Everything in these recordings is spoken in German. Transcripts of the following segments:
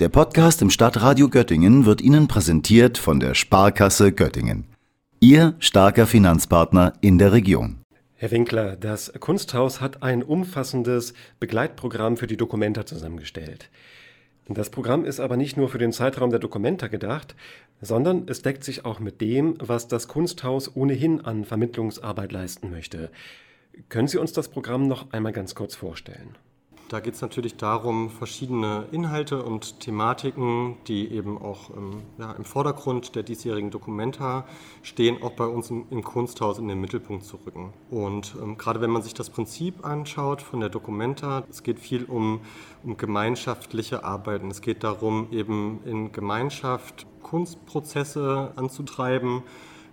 Der Podcast im Stadtradio Göttingen wird Ihnen präsentiert von der Sparkasse Göttingen. Ihr starker Finanzpartner in der Region. Herr Winkler, das Kunsthaus hat ein umfassendes Begleitprogramm für die Dokumenta zusammengestellt. Das Programm ist aber nicht nur für den Zeitraum der Dokumenta gedacht, sondern es deckt sich auch mit dem, was das Kunsthaus ohnehin an Vermittlungsarbeit leisten möchte. Können Sie uns das Programm noch einmal ganz kurz vorstellen? Da geht es natürlich darum, verschiedene Inhalte und Thematiken, die eben auch ähm, ja, im Vordergrund der diesjährigen Dokumenta stehen, auch bei uns im, im Kunsthaus in den Mittelpunkt zu rücken. Und ähm, gerade wenn man sich das Prinzip anschaut von der Dokumenta, es geht viel um, um gemeinschaftliche Arbeiten. Es geht darum, eben in Gemeinschaft Kunstprozesse anzutreiben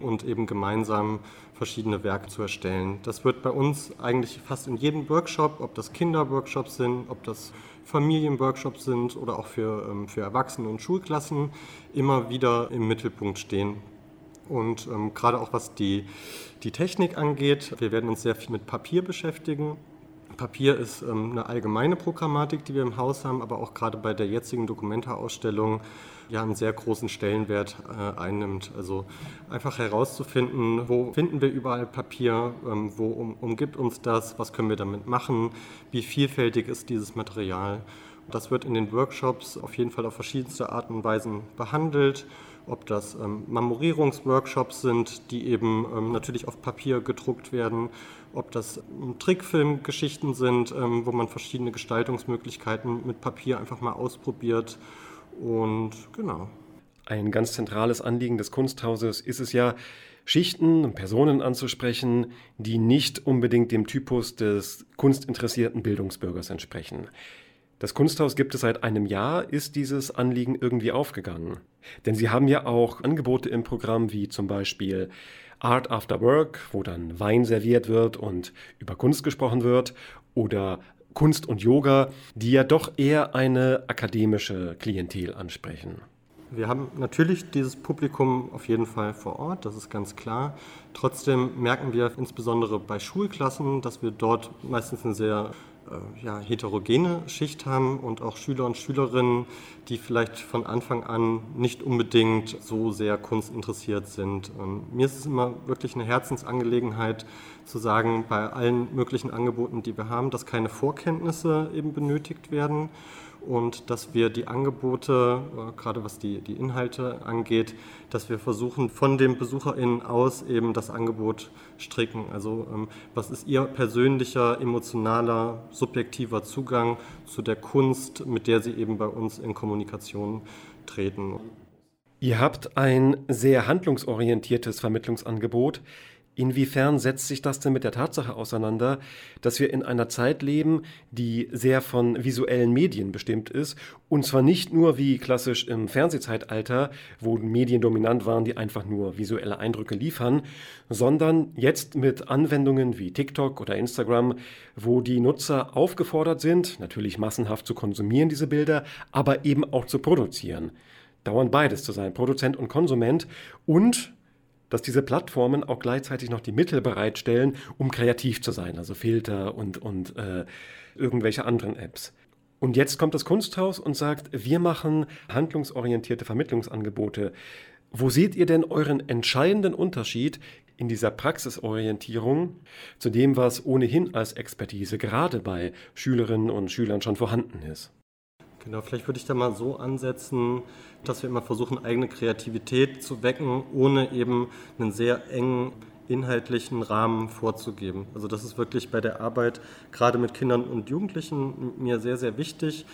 und eben gemeinsam verschiedene Werke zu erstellen. Das wird bei uns eigentlich fast in jedem Workshop, ob das Kinderworkshops sind, ob das Familienworkshops sind oder auch für, ähm, für Erwachsene und Schulklassen, immer wieder im Mittelpunkt stehen. Und ähm, gerade auch was die, die Technik angeht, wir werden uns sehr viel mit Papier beschäftigen. Papier ist ähm, eine allgemeine Programmatik, die wir im Haus haben, aber auch gerade bei der jetzigen Dokumentarausstellung ja einen sehr großen Stellenwert äh, einnimmt. Also einfach herauszufinden, wo finden wir überall Papier, ähm, wo um, umgibt uns das, was können wir damit machen, wie vielfältig ist dieses Material. Das wird in den Workshops auf jeden Fall auf verschiedenste Arten und Weisen behandelt ob das ähm, Marmorierungsworkshops sind, die eben ähm, natürlich auf Papier gedruckt werden, ob das ähm, Trickfilmgeschichten sind, ähm, wo man verschiedene Gestaltungsmöglichkeiten mit Papier einfach mal ausprobiert und genau. Ein ganz zentrales Anliegen des Kunsthauses ist es ja, Schichten und Personen anzusprechen, die nicht unbedingt dem Typus des kunstinteressierten Bildungsbürgers entsprechen. Das Kunsthaus gibt es seit einem Jahr. Ist dieses Anliegen irgendwie aufgegangen? Denn Sie haben ja auch Angebote im Programm wie zum Beispiel Art After Work, wo dann Wein serviert wird und über Kunst gesprochen wird, oder Kunst und Yoga, die ja doch eher eine akademische Klientel ansprechen. Wir haben natürlich dieses Publikum auf jeden Fall vor Ort, das ist ganz klar. Trotzdem merken wir insbesondere bei Schulklassen, dass wir dort meistens eine sehr äh, ja, heterogene Schicht haben und auch Schüler und Schülerinnen, die vielleicht von Anfang an nicht unbedingt so sehr kunstinteressiert sind. Ähm, mir ist es immer wirklich eine Herzensangelegenheit zu sagen, bei allen möglichen Angeboten, die wir haben, dass keine Vorkenntnisse eben benötigt werden und dass wir die Angebote, äh, gerade was die, die Inhalte angeht, dass wir versuchen, von den BesucherInnen aus eben das Angebot stricken. Also ähm, was ist Ihr persönlicher, emotionaler, subjektiver Zugang zu der Kunst, mit der Sie eben bei uns in Kommunikation treten? Ihr habt ein sehr handlungsorientiertes Vermittlungsangebot. Inwiefern setzt sich das denn mit der Tatsache auseinander, dass wir in einer Zeit leben, die sehr von visuellen Medien bestimmt ist, und zwar nicht nur wie klassisch im Fernsehzeitalter, wo Medien dominant waren, die einfach nur visuelle Eindrücke liefern, sondern jetzt mit Anwendungen wie TikTok oder Instagram, wo die Nutzer aufgefordert sind, natürlich massenhaft zu konsumieren diese Bilder, aber eben auch zu produzieren. Dauernd beides zu sein, Produzent und Konsument und dass diese Plattformen auch gleichzeitig noch die Mittel bereitstellen, um kreativ zu sein, also Filter und, und äh, irgendwelche anderen Apps. Und jetzt kommt das Kunsthaus und sagt, wir machen handlungsorientierte Vermittlungsangebote. Wo seht ihr denn euren entscheidenden Unterschied in dieser Praxisorientierung zu dem, was ohnehin als Expertise gerade bei Schülerinnen und Schülern schon vorhanden ist? Genau, vielleicht würde ich da mal so ansetzen, dass wir immer versuchen, eigene Kreativität zu wecken, ohne eben einen sehr engen inhaltlichen Rahmen vorzugeben. Also das ist wirklich bei der Arbeit gerade mit Kindern und Jugendlichen mir sehr, sehr wichtig,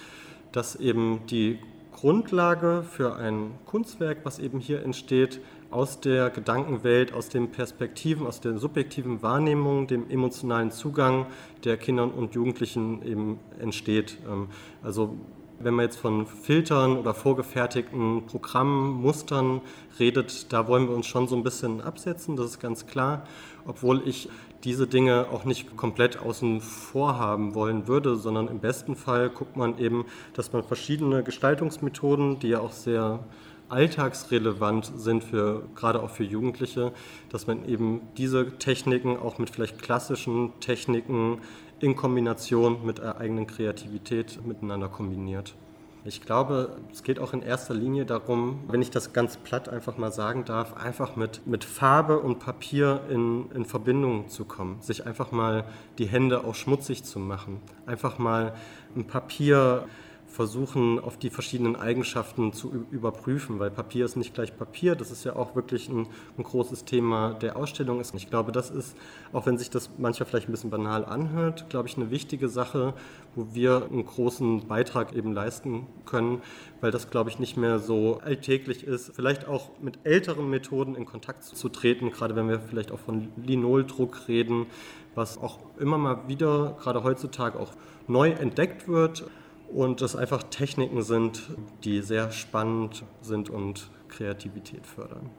dass eben die Grundlage für ein Kunstwerk, was eben hier entsteht, aus der Gedankenwelt, aus den Perspektiven, aus der subjektiven Wahrnehmung, dem emotionalen Zugang der Kinder und Jugendlichen eben entsteht. Ähm, also wenn man jetzt von Filtern oder vorgefertigten Programmen, Mustern redet, da wollen wir uns schon so ein bisschen absetzen, das ist ganz klar, obwohl ich diese Dinge auch nicht komplett außen vor haben wollen würde, sondern im besten Fall guckt man eben, dass man verschiedene Gestaltungsmethoden, die ja auch sehr alltagsrelevant sind für gerade auch für Jugendliche, dass man eben diese Techniken auch mit vielleicht klassischen Techniken in Kombination mit der eigenen Kreativität miteinander kombiniert. Ich glaube, es geht auch in erster Linie darum, wenn ich das ganz platt einfach mal sagen darf, einfach mit, mit Farbe und Papier in, in Verbindung zu kommen. Sich einfach mal die Hände auch schmutzig zu machen. Einfach mal ein Papier versuchen, auf die verschiedenen Eigenschaften zu überprüfen, weil Papier ist nicht gleich Papier. Das ist ja auch wirklich ein, ein, großes Thema der Ausstellung. Ich glaube, das ist, auch wenn sich das manchmal vielleicht ein bisschen banal anhört, glaube ich, eine wichtige Sache, wo wir einen großen Beitrag eben leisten können, weil das, glaube ich, nicht mehr so alltäglich ist. Vielleicht auch mit älteren Methoden in Kontakt zu treten, gerade wenn wir vielleicht auch von Linoldruck reden, was auch immer mal wieder, gerade heutzutage auch neu entdeckt wird und das einfach Techniken sind, die sehr spannend sind und Kreativität fördern.